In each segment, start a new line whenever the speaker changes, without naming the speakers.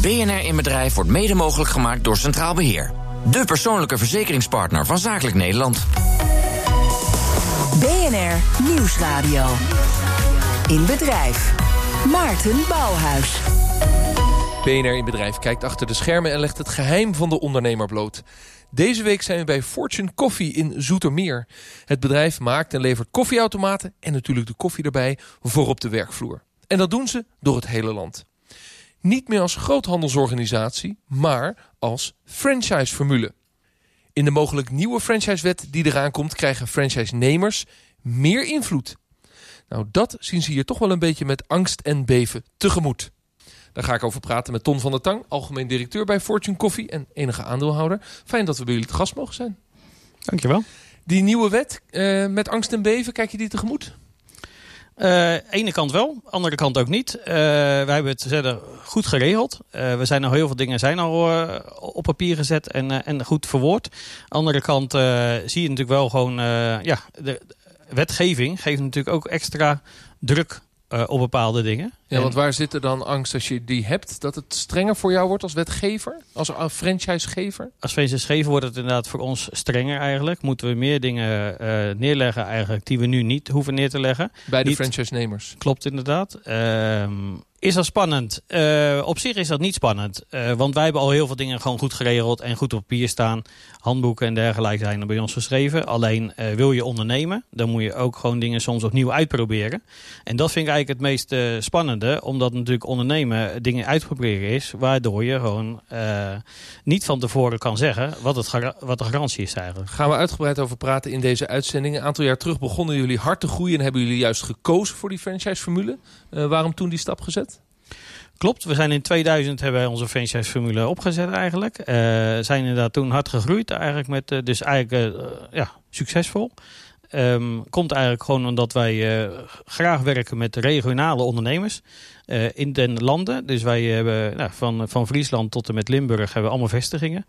BNR in Bedrijf wordt mede mogelijk gemaakt door Centraal Beheer. De persoonlijke verzekeringspartner van Zakelijk Nederland.
BNR Nieuwsradio. In Bedrijf. Maarten Bouwhuis.
BNR in Bedrijf kijkt achter de schermen en legt het geheim van de ondernemer bloot. Deze week zijn we bij Fortune Coffee in Zoetermeer. Het bedrijf maakt en levert koffieautomaten en natuurlijk de koffie erbij voor op de werkvloer. En dat doen ze door het hele land. Niet meer als groothandelsorganisatie, maar als franchise-formule. In de mogelijk nieuwe franchisewet die eraan komt... krijgen franchise-nemers meer invloed. Nou, dat zien ze hier toch wel een beetje met angst en beven tegemoet. Daar ga ik over praten met Ton van der Tang, algemeen directeur bij Fortune Coffee en enige aandeelhouder. Fijn dat we bij jullie te gast mogen zijn.
Dankjewel.
Die nieuwe wet uh, met angst en beven, kijk je die tegemoet?
Uh, ene kant wel, andere kant ook niet. Uh, wij hebben het verder goed geregeld. Uh, we zijn al heel veel dingen zijn al op papier gezet en, en goed verwoord. Andere kant zie je natuurlijk wel gewoon, ja, de wetgeving geeft natuurlijk ook extra druk uh, op bepaalde dingen.
Ja, want waar zit er dan angst als je die hebt? Dat het strenger voor jou wordt als wetgever? Als franchisegever?
Als franchisegever wordt het inderdaad voor ons strenger eigenlijk. Moeten we meer dingen uh, neerleggen eigenlijk die we nu niet hoeven neer te leggen.
Bij de franchise-nemers?
Klopt inderdaad. Uh, is dat spannend? Uh, op zich is dat niet spannend. Uh, want wij hebben al heel veel dingen gewoon goed geregeld en goed op papier staan. Handboeken en dergelijke zijn er bij ons geschreven. Alleen uh, wil je ondernemen, dan moet je ook gewoon dingen soms opnieuw uitproberen. En dat vind ik eigenlijk het meest spannende. Omdat natuurlijk ondernemen dingen uitproberen is. Waardoor je gewoon niet van tevoren kan zeggen wat, het wat de garantie is eigenlijk.
Gaan we uitgebreid over praten in deze uitzending. Een aantal jaar terug begonnen jullie hard te groeien. En hebben jullie juist gekozen voor die franchise-formule. waarom toen die stap gezet?
Klopt, we zijn in 2000 hebben wij onze franchise-formule opgezet eigenlijk. Uh, zijn inderdaad toen hard gegroeid eigenlijk met, uh, dus eigenlijk uh, ja, succesvol. Um, komt eigenlijk gewoon omdat wij graag werken met regionale ondernemers in den landen. Dus wij hebben nou, van, van Friesland tot en met Limburg hebben we allemaal vestigingen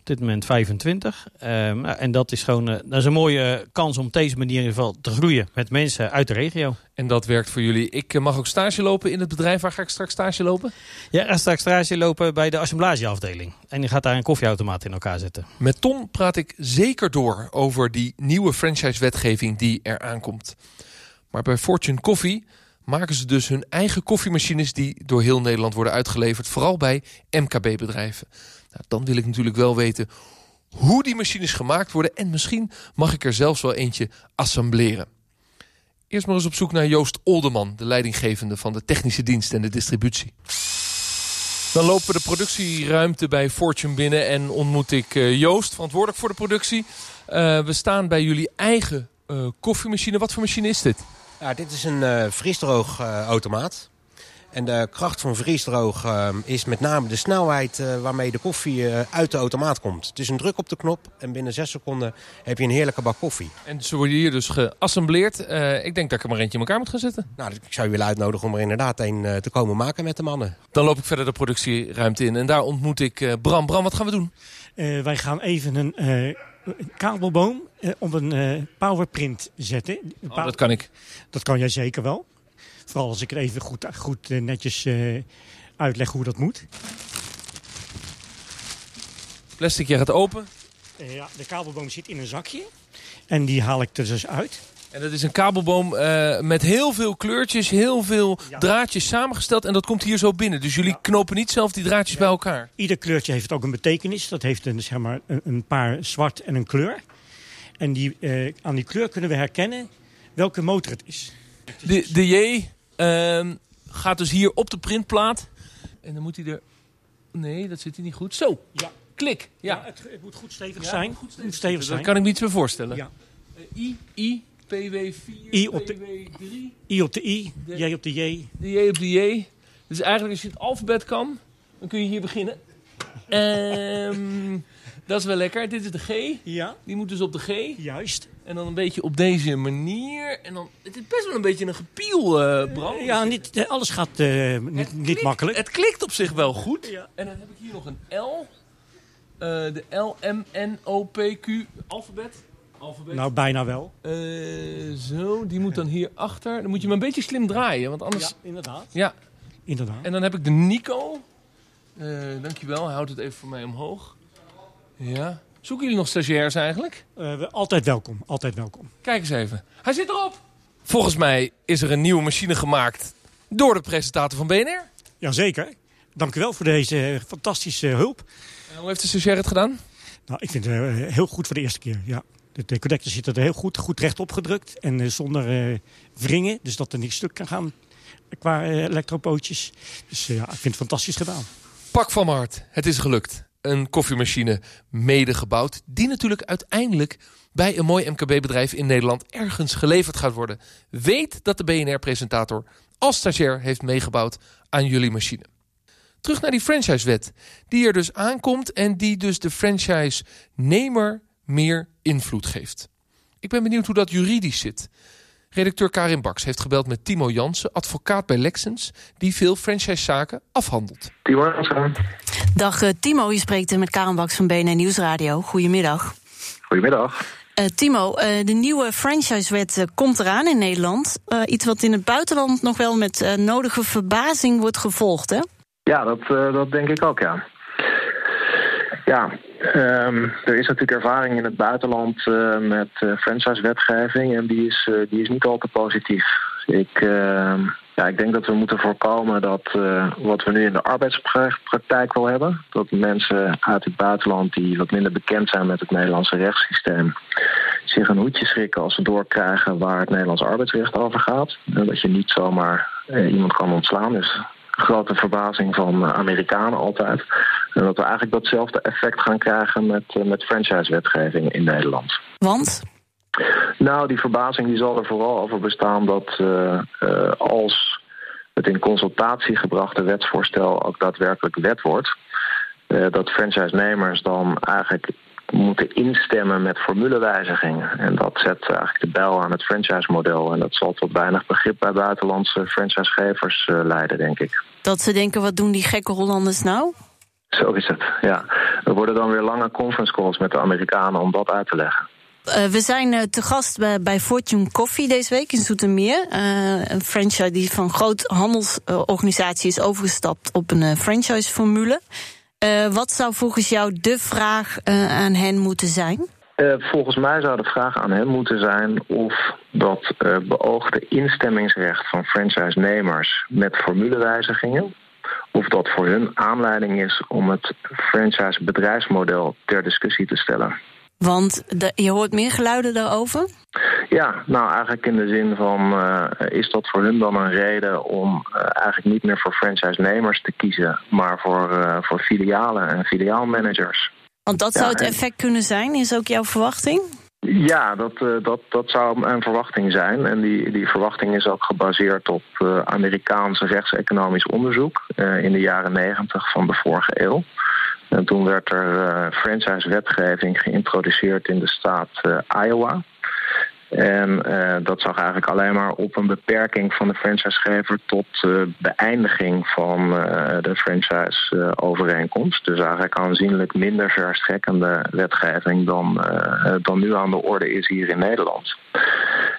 op dit moment 25. Um, en dat is gewoon dat is een mooie kans om op deze manier in ieder geval te groeien met mensen uit de regio.
En dat werkt voor jullie. Ik mag ook stage lopen in het bedrijf. Waar ga ik straks stage lopen?
Ja, ga straks stage lopen bij de assemblageafdeling. En die gaat daar een koffieautomaat in elkaar zetten.
Met Ton praat ik zeker door over die nieuwe franchise-wetgeving die er aankomt. Maar bij Fortune Coffee maken ze dus hun eigen koffiemachines... die door heel Nederland worden uitgeleverd. Vooral bij MKB-bedrijven. Nou, dan wil ik natuurlijk wel weten hoe die machines gemaakt worden. En misschien mag ik er zelfs wel eentje assembleren. Eerst maar eens op zoek naar Joost Olderman, de leidinggevende van de technische dienst en de distributie. Dan lopen we de productieruimte bij Fortune binnen en ontmoet ik uh, Joost, verantwoordelijk voor de productie. Uh, we staan bij jullie eigen uh, koffiemachine. Wat voor machine is dit?
Ja, dit is een vriesdroogautomaat. En de kracht van vriesdroog uh, is met name de snelheid uh, waarmee de koffie uh, uit de automaat komt. Het is een druk op de knop en binnen zes seconden heb je een heerlijke bak koffie.
En ze worden hier dus geassembleerd. ik denk dat ik er maar eentje in elkaar moet gaan zetten.
Nou, ik zou je willen uitnodigen om er inderdaad een te komen maken met de mannen.
Dan loop ik verder de productieruimte in en daar ontmoet ik Bram. Bram, wat gaan we doen?
wij gaan even een kabelboom op een powerprint zetten.
Oh, dat kan ik.
Dat kan jij zeker wel. Vooral als ik er even goed, goed netjes uh, uitleg hoe dat moet.
Plastic, je gaat open.
Uh, ja, de kabelboom zit in een zakje. En die haal ik er dus uit.
En dat is een kabelboom uh, met heel veel kleurtjes, heel veel ja. draadjes samengesteld. En dat komt hier zo binnen. Dus jullie ja. knopen niet zelf die draadjes nee. bij elkaar?
Ieder kleurtje heeft ook een betekenis. Dat heeft een, zeg maar, een, een paar zwart en een kleur. En die, uh, aan die kleur kunnen we herkennen welke motor het is.
De, de J uh, gaat dus hier op de printplaat. En dan moet hij er... Nee, dat zit hij niet goed. Zo.
Ja.
Klik. Ja.
ja het, het, moet goed stevig ja, zijn. Goed stevig, stevig zijn.
Dat kan ik me iets meer voorstellen.
Ja.
Uh, I, I, PW4,
I op de,
PW3.
I op de I, de, J op de J.
De J op de J. Dus eigenlijk als je het alfabet kan, dan kun je hier beginnen. um, dat is wel lekker. Dit is de G.
Ja.
Die moet dus op de G.
Juist.
En dan een beetje op deze manier. En dan, het is best wel een beetje een gepiel, uh, Bram.
Ja, niet, alles gaat uh, niet, niet makkelijk.
Het klikt op zich wel goed.
Ja.
En dan heb ik hier nog een L. De L, M, N, O, P, Q. Alfabet. Alfabet.
Nou, bijna wel.
zo, die moet dan hier achter. Dan moet je hem een beetje slim draaien. Want anders...
Ja, inderdaad.
Ja.
Inderdaad.
En dan heb ik de Nico. Dankjewel, houd het even voor mij omhoog. Ja. Zoeken jullie nog stagiairs eigenlijk?
Uh, altijd welkom, altijd welkom.
Kijk eens even. Hij zit erop! Volgens mij is er een nieuwe machine gemaakt door de presentator van BNR.
Jazeker. Dank u wel voor deze fantastische hulp.
En hoe heeft de stagiair het gedaan?
Nou, ik vind het heel goed voor de eerste keer, ja. De connector zit er heel goed, goed rechtop gedrukt en zonder wringen. Dus dat er niks stuk kan gaan qua elektropootjes. Dus ja, ik vind het fantastisch gedaan.
Pak van mijn hart, het is gelukt. Een koffiemachine mede gebouwd, die natuurlijk uiteindelijk bij een mooi MKB-bedrijf in Nederland ergens geleverd gaat worden. Weet dat de BNR-presentator als stagiair heeft meegebouwd aan jullie machine. Terug naar die franchisewet, die er dus aankomt en die dus de franchise-nemer meer invloed geeft. Ik ben benieuwd hoe dat juridisch zit. Redacteur Karin Baks heeft gebeld met Timo Jansen, advocaat bij Lexens, die veel franchisezaken afhandelt.
Timo Jansen.
Dag uh, Timo, je spreekt met Karin Baks van BNN Nieuwsradio. Goedemiddag.
Goedemiddag.
Uh, Timo, uh, de nieuwe franchisewet komt eraan in Nederland. iets wat in het buitenland nog wel met nodige verbazing wordt gevolgd, hè?
Ja, dat, dat denk ik ook, ja. Ja, Um, er is natuurlijk ervaring in het buitenland uh, met uh, franchise-wetgeving en die is, uh, die is niet al te positief. Ik, ehm, ja, ik denk dat we moeten voorkomen dat wat we nu in de arbeidspraktijk wel hebben, dat mensen uit het buitenland die wat minder bekend zijn met het Nederlandse rechtssysteem, zich een hoedje schrikken als ze doorkrijgen waar het Nederlands arbeidsrecht over gaat. En dat je niet zomaar iemand kan ontslaan. Dus grote verbazing van Amerikanen altijd. En dat we eigenlijk datzelfde effect gaan krijgen met, met franchise-wetgeving in Nederland.
Want?
Nou, die verbazing die zal er vooral over bestaan dat uh, uh, als het in consultatie gebrachte wetsvoorstel ook daadwerkelijk wet wordt, dat franchise-nemers dan eigenlijk moeten instemmen met formulewijzigingen. En dat zet eigenlijk de bel aan het franchise-model. En dat zal tot weinig begrip bij buitenlandse franchisegevers leiden, denk ik.
Dat ze denken, wat doen die gekke Hollanders nou?
Zo is het, ja. Er worden dan weer lange conference calls met de Amerikanen om dat uit te leggen.
Uh, we zijn uh, te gast bij, Fortune Coffee deze week in Zoetermeer. Uh, een franchise die van groot handelsorganisatie is overgestapt op een franchise-formule. wat zou volgens jou de vraag aan hen moeten zijn?
volgens mij zou de vraag aan hen moeten zijn of dat beoogde instemmingsrecht van franchise-nemers met formulewijzigingen of dat voor hun aanleiding is om het franchise bedrijfsmodel ter discussie te stellen.
Want de, je hoort meer geluiden daarover?
Ja, nou eigenlijk in de zin van uh, is dat voor hun dan een reden om uh, eigenlijk niet meer voor franchise-nemers te kiezen, maar voor, uh, voor filialen en filiaalmanagers.
Want dat zou het effect kunnen zijn, is ook jouw verwachting?
Ja, dat, dat, dat zou een verwachting zijn. En die, die verwachting is ook gebaseerd op Amerikaans rechtseconomisch onderzoek in de jaren negentig van de vorige eeuw. En toen werd er franchise-wetgeving geïntroduceerd in de staat Iowa. En uh, dat zag eigenlijk alleen maar op een beperking van de franchisegever tot uh, beëindiging van uh, de franchise-overeenkomst. dus eigenlijk aanzienlijk minder verstrekkende wetgeving dan, dan nu aan de orde is hier in Nederland.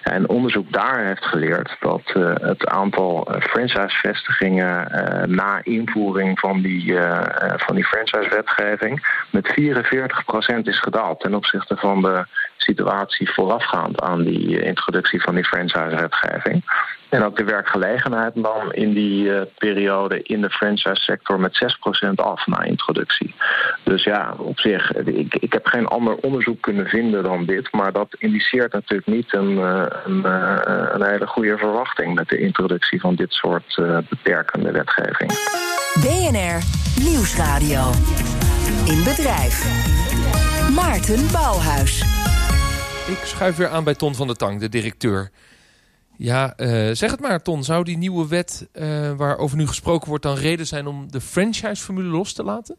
En onderzoek daar heeft geleerd dat het aantal franchise-vestigingen na invoering van die, van die franchise-wetgeving met 44% is gedaald ten opzichte van de situatie voorafgaand aan die eh, introductie van die franchise-wetgeving. En ook de werkgelegenheid nam in die uh, periode in de franchise-sector met 6% af na introductie. Dus ja, op zich, ik, ik heb geen ander onderzoek kunnen vinden dan dit. Maar dat indiceert natuurlijk niet een, uh, een, een, hele goede verwachting met de introductie van dit soort beperkende wetgeving.
BNR Nieuwsradio. In bedrijf. Maarten Bouwhuis.
Ik schuif weer aan bij Ton van der Tang, de directeur. Ja, uh, zeg het maar, Ton. Zou die nieuwe wet uh, waarover nu gesproken wordt dan reden zijn om de franchise-formule los te laten?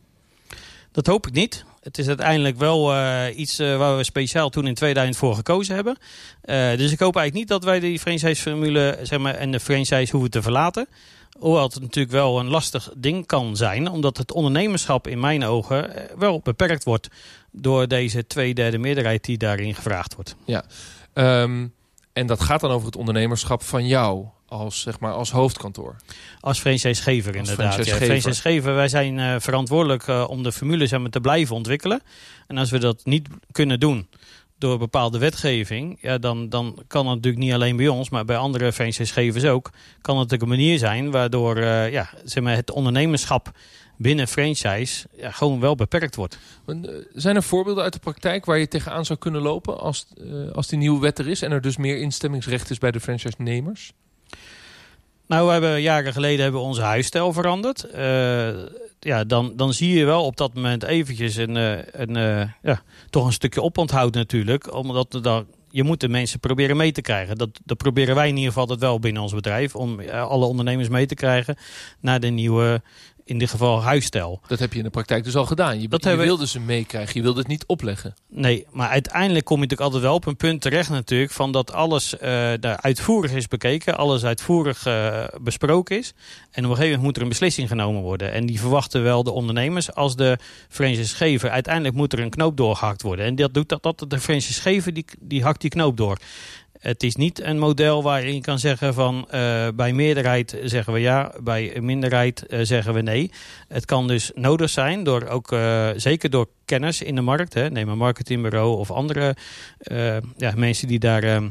Dat hoop ik niet. Het is uiteindelijk wel uh, iets waar we speciaal toen in 2000 voor gekozen hebben. dus ik hoop eigenlijk niet dat wij die franchise-formule zeg maar, en de franchise hoeven te verlaten. Hoewel het natuurlijk wel een lastig ding kan zijn. Omdat het ondernemerschap in mijn ogen wel beperkt wordt door deze tweederde meerderheid die daarin gevraagd wordt.
Ja, um, en dat gaat dan over het ondernemerschap van jou als, zeg maar, als hoofdkantoor?
Als franchisegever inderdaad.
franchisegever.
Ja, franchisegever, wij zijn eh, verantwoordelijk eh, om de formule zeg maar, te blijven ontwikkelen. En als we dat niet kunnen doen door bepaalde wetgeving, ja, dan, dan kan het natuurlijk niet alleen bij ons, maar bij andere franchisegevers ook, kan het een manier zijn waardoor eh, ja, zeg maar, het ondernemerschap binnen franchise ja, gewoon wel beperkt wordt.
Zijn er voorbeelden uit de praktijk waar je tegenaan zou kunnen lopen als, als die nieuwe wet er is en er dus meer instemmingsrecht is bij de franchise-nemers?
Nou, we hebben jaren geleden hebben we onze huisstijl veranderd. Eh, ja, dan, dan zie je wel op dat moment eventjes een, eh, een, eh, ja, toch een stukje oponthoud natuurlijk. Omdat dan, je moet de mensen proberen mee te krijgen. Dat, dat proberen wij in ieder geval dat wel binnen ons bedrijf. Om alle ondernemers mee te krijgen naar de nieuwe, in dit geval huisstijl.
Dat heb je in de praktijk dus al gedaan. Je,
Dat
wilde ze meekrijgen, je wilde het niet opleggen.
Nee, maar uiteindelijk kom je natuurlijk altijd wel op een punt terecht natuurlijk... van dat alles eh, daar uitvoerig is bekeken, alles uitvoerig eh, besproken is. En op een gegeven moment moet er een beslissing genomen worden. En die verwachten wel de ondernemers als de franchisegever. Uiteindelijk moet er een knoop doorgehakt worden. En dat doet dat, dat de franchisegever die, die hakt die knoop door. Het is niet een model waarin je kan zeggen van eh, bij meerderheid zeggen we ja, bij minderheid eh, zeggen we nee. Het kan dus nodig zijn, door ook, eh, zeker door kennis in de markt, hè, neem een marketingbureau of andere ja, mensen die daar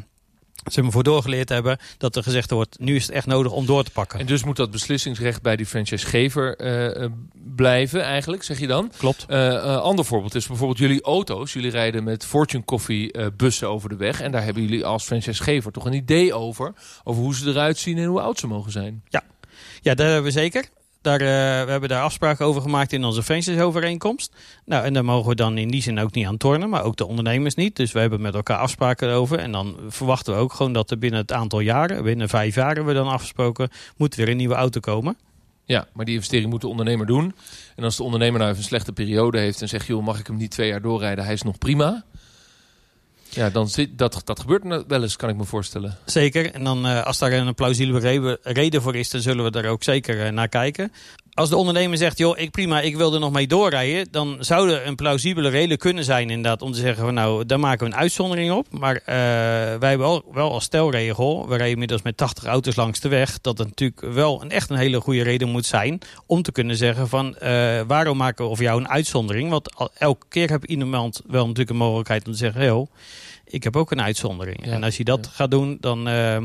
zeg maar, voor doorgeleerd hebben, dat er gezegd wordt, nu is het echt nodig om door te pakken.
En dus moet dat beslissingsrecht bij die franchisegever eh, blijven eigenlijk, zeg je dan?
Klopt.
Een ander voorbeeld is bijvoorbeeld jullie auto's. Jullie rijden met Fortune Coffee bussen over de weg. En daar hebben jullie als franchisegever toch een idee over. Over hoe ze eruit zien en hoe oud ze mogen zijn.
Ja, dat hebben we zeker. Daar, eh, we hebben daar afspraken over gemaakt in onze franchise-overeenkomst. Nou, en daar mogen we dan in die zin ook niet aan tornen, maar ook de ondernemers niet. Dus we hebben met elkaar afspraken over. En dan verwachten we ook gewoon dat er binnen het aantal jaren, binnen vijf jaar we dan afgesproken, moet weer een nieuwe auto komen.
Ja, maar die investering moet de ondernemer doen. En als de ondernemer nou even een slechte periode heeft en zegt... joh, mag ik hem niet twee jaar doorrijden? Hij is nog prima. Ja, dan zit, dat, dat gebeurt wel eens, kan ik me voorstellen.
Zeker. En dan eh, als daar een plausibele re- reden voor is, dan zullen we daar ook zeker eh, naar kijken. Als de ondernemer zegt, joh, ik prima, ik wil er nog mee doorrijden, dan zou er een plausibele reden kunnen zijn inderdaad om te zeggen van nou, daar maken we een uitzondering op. Maar eh, wij hebben wel, wel als stelregel, we rijden inmiddels met 80 auto's langs de weg, dat het natuurlijk wel een echt een hele goede reden moet zijn om te kunnen zeggen van eh, waarom maken we over jou een uitzondering? Want al- elke keer heb iemand wel natuurlijk een mogelijkheid om te zeggen, joh, ik heb ook een uitzondering.
Ja,
en als je dat
ja.
gaat doen, dan eh,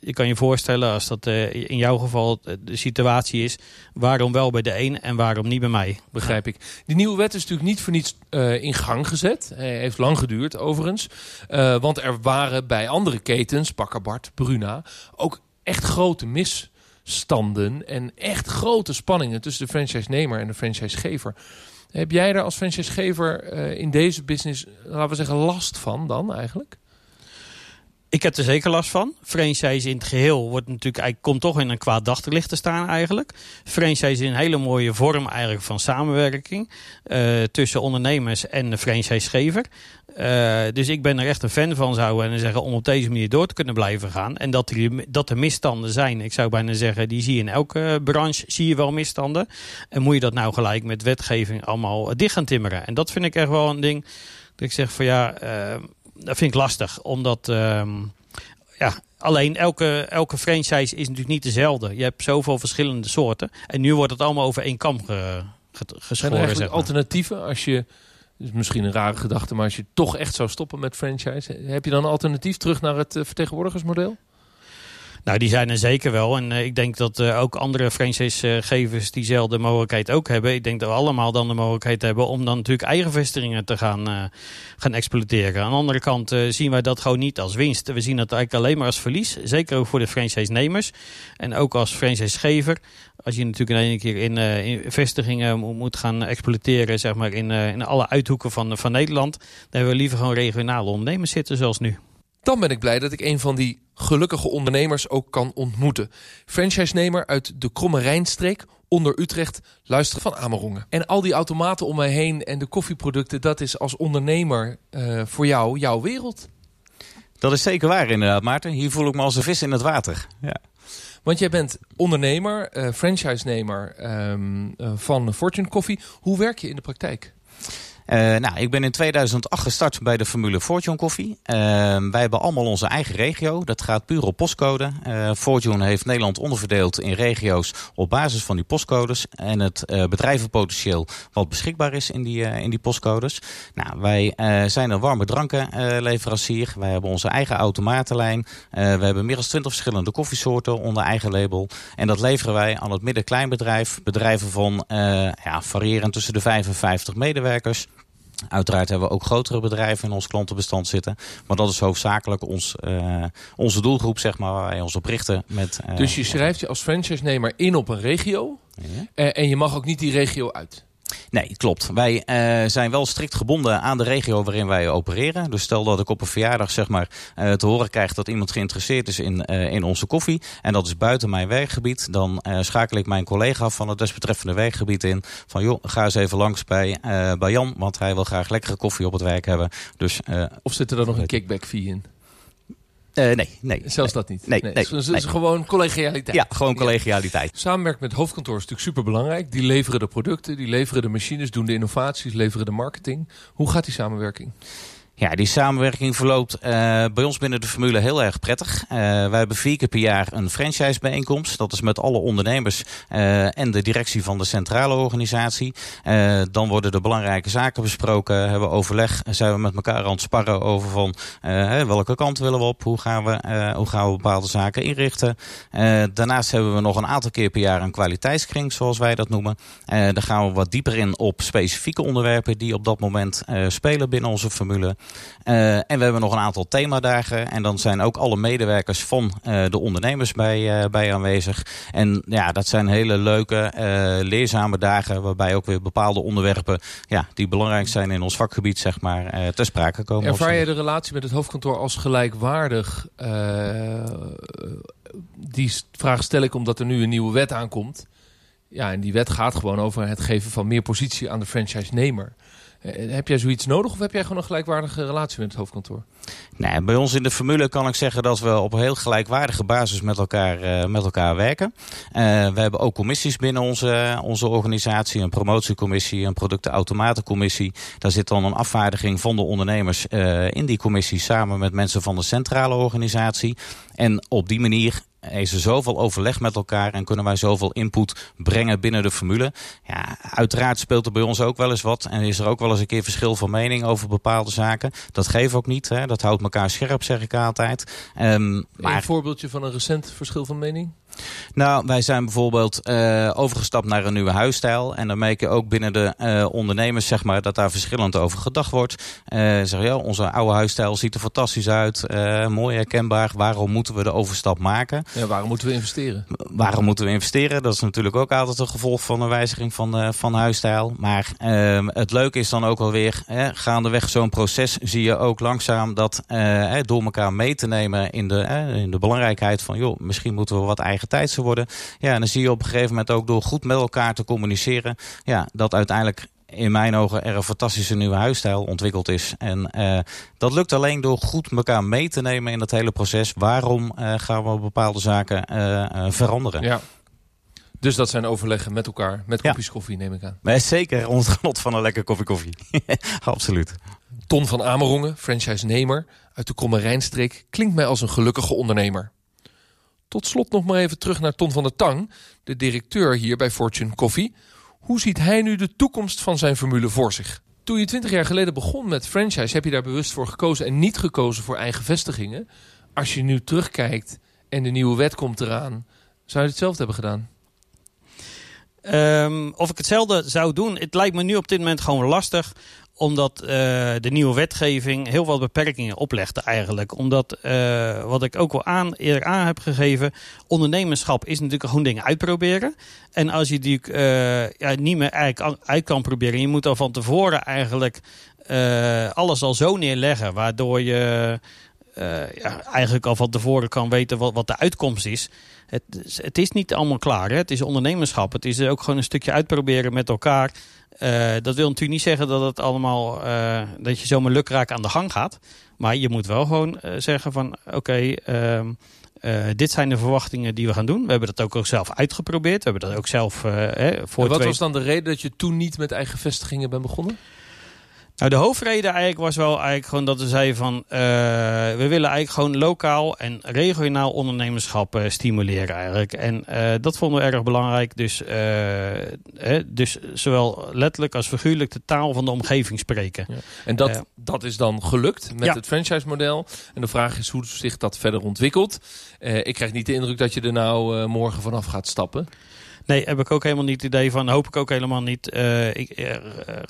je kan je voorstellen als dat in jouw geval de situatie is, waarom wel bij de een en waarom niet bij mij?
Begrijp ik. Die nieuwe wet is natuurlijk niet voor niets eh, in gang gezet. Hij heeft lang geduurd, overigens. Eh, want er waren bij andere ketens, Bakker Bart, Bruna, ook echt grote misstanden en echt grote spanningen tussen de franchise-nemer en de franchisegever. Heb jij daar als franchisegever eh, in deze business, laten we zeggen, last van dan eigenlijk?
Ik heb er zeker last van. Franchise in het geheel wordt natuurlijk, eigenlijk, komt toch in een kwaad daglicht te staan eigenlijk. Franchise is een hele mooie vorm eigenlijk van samenwerking eh, tussen ondernemers en de franchisegever. Eh, dus ik ben er echt een fan van, zou bijna zeggen, om op deze manier door te kunnen blijven gaan. En dat er, dat er misstanden zijn, ik zou bijna zeggen, die zie je in elke branche, zie je wel misstanden. En moet je dat nou gelijk met wetgeving allemaal dicht gaan timmeren. En dat vind ik echt wel een ding, dat ik zeg van ja, eh, dat vind ik lastig, omdat... ehm, ja, alleen elke, elke franchise is natuurlijk niet dezelfde. Je hebt zoveel verschillende soorten. En nu wordt het allemaal over één kam ge, ge-
Zijn er
geschoren.
eigenlijk
Zeg maar.
alternatieven als je... Is misschien een rare gedachte, maar als je toch echt zou stoppen met franchise, heb je dan een alternatief terug naar het eh, vertegenwoordigersmodel?
Nou, die zijn er zeker wel. En eh, ik denk dat eh, ook andere franchisegevers diezelfde mogelijkheid ook hebben. Ik denk dat we allemaal dan de mogelijkheid hebben om dan natuurlijk eigen vestigingen te gaan, eh, gaan exploiteren. Aan de andere kant zien wij dat gewoon niet als winst. We zien dat eigenlijk alleen maar als verlies. Zeker ook voor de franchise-nemers. En ook als franchisegever. Als je natuurlijk in één keer in, in vestigingen mo- moet gaan exploiteren, zeg maar in, in alle uithoeken van, van Nederland. Dan hebben we liever gewoon regionale ondernemers zitten zoals nu.
Dan ben ik blij dat ik een van die gelukkige ondernemers ook kan ontmoeten. Franchise-nemer uit de Kromme Rijnstreek onder Utrecht, luisteren van Amerongen. En al die automaten om mij heen en de koffieproducten, dat is als ondernemer eh, voor jou jouw wereld.
Dat is zeker waar inderdaad, Maarten. Hier voel ik me als een vis in het water. Ja.
Want jij bent ondernemer, eh franchise-nemer ehm, eh, van Fortune Coffee. Hoe werk je in de praktijk?
Nou, ik ben in 2008 gestart bij de Formule Fortune Coffee. wij hebben allemaal onze eigen regio. Dat gaat puur op postcode. Fortune heeft Nederland onderverdeeld in regio's op basis van die postcodes. En het bedrijvenpotentieel wat beschikbaar is in die, in die postcodes. Nou, wij zijn een warme drankenleverancier. wij hebben onze eigen automatenlijn. we hebben meer dan 20 verschillende koffiesoorten onder eigen label. En dat leveren wij aan het midden-kleinbedrijf. Bedrijven van ja, variërend tussen de 55 medewerkers. Uiteraard hebben we ook grotere bedrijven in ons klantenbestand zitten. Maar dat is hoofdzakelijk ons, uh, onze doelgroep, zeg maar, waar wij ons op richten. Met,
uh, dus je schrijft je als franchise-nemer in op een regio. Ja. Uh, en je mag ook niet die regio uit.
Nee, klopt. Wij uh, zijn wel strikt gebonden aan de regio waarin wij opereren. Dus stel dat ik op een verjaardag zeg maar, uh, te horen krijg dat iemand geïnteresseerd is in, uh, in onze koffie. En dat is buiten mijn werkgebied. Dan schakel ik mijn collega van het desbetreffende werkgebied in. Van joh, ga eens even langs bij, bij Jan. Want hij wil graag lekkere koffie op het werk hebben. Dus,
of zit er dan nog een kickback fee in?
Uh, nee, nee.
Zelfs dat niet?
Nee, nee, nee,
dus, is gewoon collegialiteit?
Ja, gewoon collegialiteit.
Samenwerken met hoofdkantoor is natuurlijk super belangrijk. Die leveren de producten, die leveren de machines, doen de innovaties, leveren de marketing. Hoe gaat die samenwerking?
Ja, die samenwerking verloopt uh, bij ons binnen de formule heel erg prettig. Uh, wij hebben vier keer per jaar een franchise-bijeenkomst. Dat is met alle ondernemers uh, en de directie van de centrale organisatie. dan worden de belangrijke zaken besproken. Hebben we overleg. Zijn we met elkaar aan het sparren over van welke kant willen we op? Hoe gaan we, hoe gaan we bepaalde zaken inrichten? daarnaast hebben we nog een aantal keer per jaar een kwaliteitskring, zoals wij dat noemen. daar gaan we wat dieper in op specifieke onderwerpen die op dat moment spelen binnen onze formule. Uh, en we hebben nog een aantal themadagen. En dan zijn ook alle medewerkers van uh, de ondernemers bij, uh, bij aanwezig. En ja, dat zijn hele leuke, leerzame dagen. Waarbij ook weer bepaalde onderwerpen ja, die belangrijk zijn in ons vakgebied zeg maar, ter sprake komen.
Ervaar je de relatie met het hoofdkantoor als gelijkwaardig? die vraag stel ik omdat er nu een nieuwe wet aankomt. Ja, en die wet gaat gewoon over het geven van meer positie aan de franchise-nemer. Eh, heb jij zoiets nodig of heb jij gewoon een gelijkwaardige relatie met het hoofdkantoor?
Nee, bij ons in de formule kan ik zeggen dat we op een heel gelijkwaardige basis met elkaar, uh, met elkaar werken. Uh, we hebben ook commissies binnen onze, onze organisatie. Een promotiecommissie, een productenautomatencommissie. Daar zit dan een afvaardiging van de ondernemers in die commissie samen met mensen van de centrale organisatie. En op die manier is er zoveel overleg met elkaar en kunnen wij zoveel input brengen binnen de formule. Ja, uiteraard speelt er bij ons ook wel eens wat en is er ook wel eens een keer verschil van mening over bepaalde zaken. Dat geeft ook niet, hè. dat houdt elkaar scherp, zeg ik altijd.
Um, maar... Een voorbeeldje van een recent verschil van mening?
Nou, wij zijn bijvoorbeeld uh, overgestapt naar een nieuwe huisstijl. En dan merk je ook binnen de uh, ondernemers zeg maar, dat daar verschillend over gedacht wordt. Uh, zeg, ja, onze oude huisstijl ziet er fantastisch uit. mooi herkenbaar. Waarom moeten we de overstap maken?
Ja, waarom moeten we investeren?
Waarom moeten we investeren? Dat is natuurlijk ook altijd een gevolg van een wijziging van, van huisstijl. Maar ehm, het leuke is dan ook wel weer, gaandeweg zo'n proces zie je ook langzaam dat door elkaar mee te nemen in de, in de belangrijkheid van, joh, misschien moeten we wat eigen tijd worden. Ja, en dan zie je op een gegeven moment ook door goed met elkaar te communiceren... Ja, dat uiteindelijk in mijn ogen er een fantastische nieuwe huisstijl ontwikkeld is. En uh, dat lukt alleen door goed elkaar mee te nemen in dat hele proces. Waarom uh, gaan we bepaalde zaken uh, veranderen?
Ja. Dus dat zijn overleggen met elkaar, met kopjes ja. koffie neem ik aan.
Maar zeker ons genot van een lekker koffie koffie. Absoluut.
Ton van Amerongen, franchise-nemer uit de Kromme Rijnstreek... klinkt mij als een gelukkige ondernemer. Tot slot nog maar even terug naar Ton van der Tang, de directeur hier bij Fortune Coffee. Hoe ziet hij nu de toekomst van zijn formule voor zich? Toen je twintig jaar geleden begon met franchise, heb je daar bewust voor gekozen en niet gekozen voor eigen vestigingen. Als je nu terugkijkt en de nieuwe wet komt eraan, zou je hetzelfde hebben gedaan?
Um, of ik hetzelfde zou doen, het lijkt me nu op dit moment gewoon lastig omdat uh, de nieuwe wetgeving heel wat beperkingen oplegde eigenlijk. Omdat, uh, wat ik ook wel aan, eerder aan heb gegeven... ondernemerschap is natuurlijk gewoon dingen uitproberen. En als je die uh, ja, niet meer eigenlijk uit kan proberen... je moet al van tevoren eigenlijk alles al zo neerleggen... waardoor je ja, eigenlijk al van tevoren kan weten wat, wat de uitkomst is... Het, het is niet allemaal klaar. Hè? Het is ondernemerschap. Het is ook gewoon een stukje uitproberen met elkaar... Uh, dat wil natuurlijk niet zeggen dat het allemaal uh, dat je zomaar lukraak aan de gang gaat. Maar je moet wel gewoon uh, zeggen van oké, okay, ehm, dit zijn de verwachtingen die we gaan doen. We hebben dat ook, zelf uitgeprobeerd. We hebben dat ook zelf
hè, voor. En wat was dan de reden dat je toen niet met eigen vestigingen bent begonnen?
Nou, de hoofdreden eigenlijk was wel eigenlijk gewoon dat we zeiden van... Uh, we willen eigenlijk gewoon lokaal en regionaal ondernemerschap uh, stimuleren eigenlijk. En uh, dat vonden we erg belangrijk. Dus, hè, dus zowel letterlijk als figuurlijk de taal van de omgeving spreken. Ja.
En dat, dat is dan gelukt met
Ja.
het franchise-model. En de vraag is hoe zich dat verder ontwikkelt. ik krijg niet de indruk dat je er nou morgen vanaf gaat stappen.
Nee, heb ik ook helemaal niet het idee van. Hoop ik ook helemaal niet. Uh, ik, uh,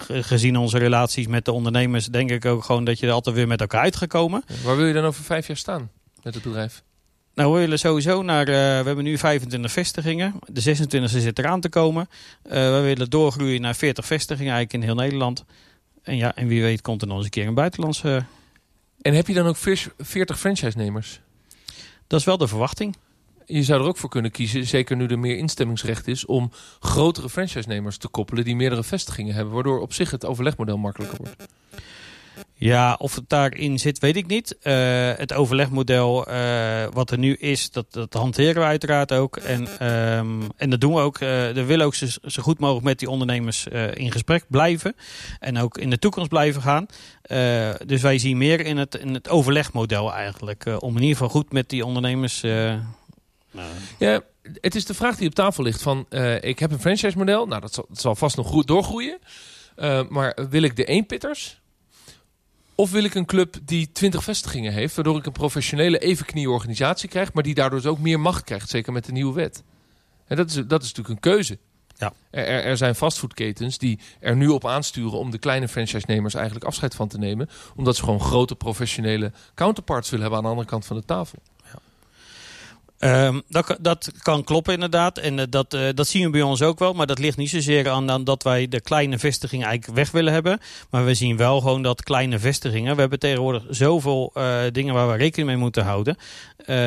gezien onze relaties met de ondernemers, denk ik ook gewoon dat je er altijd weer met elkaar uitgekomen.
Waar wil je dan over vijf jaar staan met het bedrijf?
Nou, we willen sowieso naar. Uh, we hebben nu 25 vestigingen. De 26e zit eraan te komen. we willen doorgroeien naar 40 vestigingen eigenlijk in heel Nederland. En ja, en wie weet komt er nog eens een keer een buitenlandse.
En heb je dan ook 40 franchise-nemers?
Dat is wel de verwachting.
Je zou er ook voor kunnen kiezen, zeker nu er meer instemmingsrecht is, om grotere franchise-nemers te koppelen die meerdere vestigingen hebben, waardoor op zich het overlegmodel makkelijker wordt.
Ja, of het daarin zit, weet ik niet. Uh, het overlegmodel uh, wat er nu is, dat, dat hanteren we uiteraard ook. En, um, en dat doen we ook. Uh, we willen ook zo, zo, goed mogelijk met die ondernemers in gesprek blijven. En ook in de toekomst blijven gaan. dus wij zien meer in het, in het overlegmodel eigenlijk. om in ieder geval goed met die ondernemers...
Ja, het is de vraag die op tafel ligt van... Uh, ik heb een franchise model, nou dat zal, dat zal vast nog goed doorgroeien. Uh, maar wil ik de eenpitters? Of wil ik een club die 20 vestigingen heeft... waardoor ik een professionele evenknie organisatie krijg... maar die daardoor dus ook meer macht krijgt, zeker met de nieuwe wet. En dat is, dat is natuurlijk een keuze.
Ja.
Er, er zijn fastfoodketens die er nu op aansturen... om de kleine franchise-nemers eigenlijk afscheid van te nemen... omdat ze gewoon grote professionele counterparts willen hebben... aan de andere kant van de tafel.
Um, dat, dat, kan kloppen inderdaad. En uh, dat, uh, dat zien we bij ons ook wel. Maar dat ligt niet zozeer aan, aan, dat wij de kleine vestigingen eigenlijk weg willen hebben. Maar we zien wel gewoon dat kleine vestigingen... We hebben tegenwoordig zoveel uh, dingen waar we rekening mee moeten houden...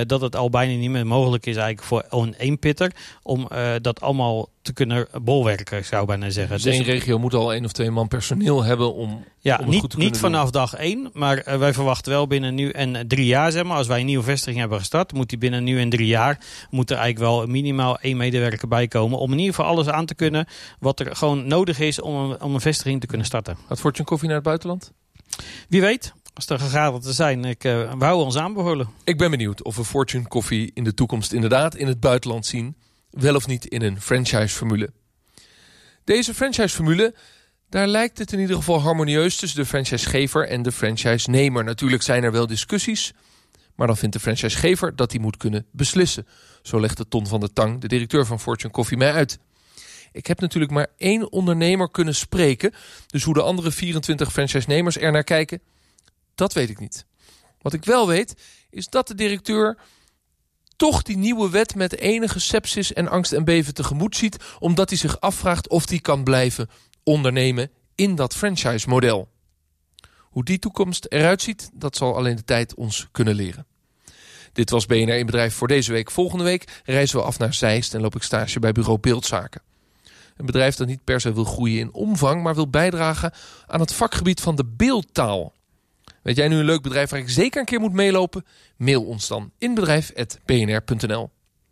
dat het al bijna niet meer mogelijk is eigenlijk voor een eenpitter... om dat allemaal te kunnen bolwerken, zou ik bijna zeggen.
Dus één regio moet al één of twee man personeel hebben om,
ja,
om
niet,
goed te
niet vanaf dag één, maar uh, wij verwachten wel binnen nu en drie jaar, zeg maar. Als wij een nieuwe vestiging hebben gestart, moet die binnen nu en drie jaar... moet er eigenlijk wel minimaal één medewerker bij komen... om in ieder geval alles aan te kunnen wat er gewoon nodig is om een, om een vestiging te kunnen starten.
Gaat Fortune Koffie naar het buitenland?
Wie weet, als er gegaderd zijn, ik, uh, we houden ons aanbevolen.
Ik ben benieuwd of we Fortune Koffie in de toekomst inderdaad in het buitenland zien... wel of niet in een franchise-formule. Deze franchise-formule, daar lijkt het in ieder geval harmonieus tussen de franchisegever en de franchise-nemer. Natuurlijk zijn er wel discussies, maar dan vindt de franchisegever dat hij moet kunnen beslissen. Zo legde Ton van der Tang, de directeur van Fortune Coffee, mij uit. Ik heb natuurlijk maar één ondernemer kunnen spreken, dus hoe de andere 24 franchise-nemers er naar kijken, dat weet ik niet. Wat ik wel weet, is dat de directeur toch die nieuwe wet met enige sepsis en angst en beven tegemoet ziet... omdat hij zich afvraagt of hij kan blijven ondernemen in dat franchise-model. Hoe die toekomst eruit ziet, dat zal alleen de tijd ons kunnen leren. Dit was BNR in Bedrijf voor deze week. Volgende week reizen we af naar Zeist en loop ik stage bij bureau Beeldzaken. Een bedrijf dat niet per se wil groeien in omvang... maar wil bijdragen aan het vakgebied van de beeldtaal... Weet jij nu een leuk bedrijf waar ik zeker een keer moet meelopen? Mail ons dan inbedrijf.bnr.nl.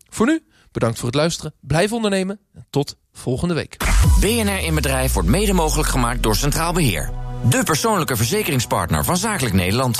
Voor nu, bedankt voor het luisteren. Blijf ondernemen en tot volgende week.
BNR in Bedrijf wordt mede mogelijk gemaakt door Centraal Beheer. De persoonlijke verzekeringspartner van Zakelijk Nederland.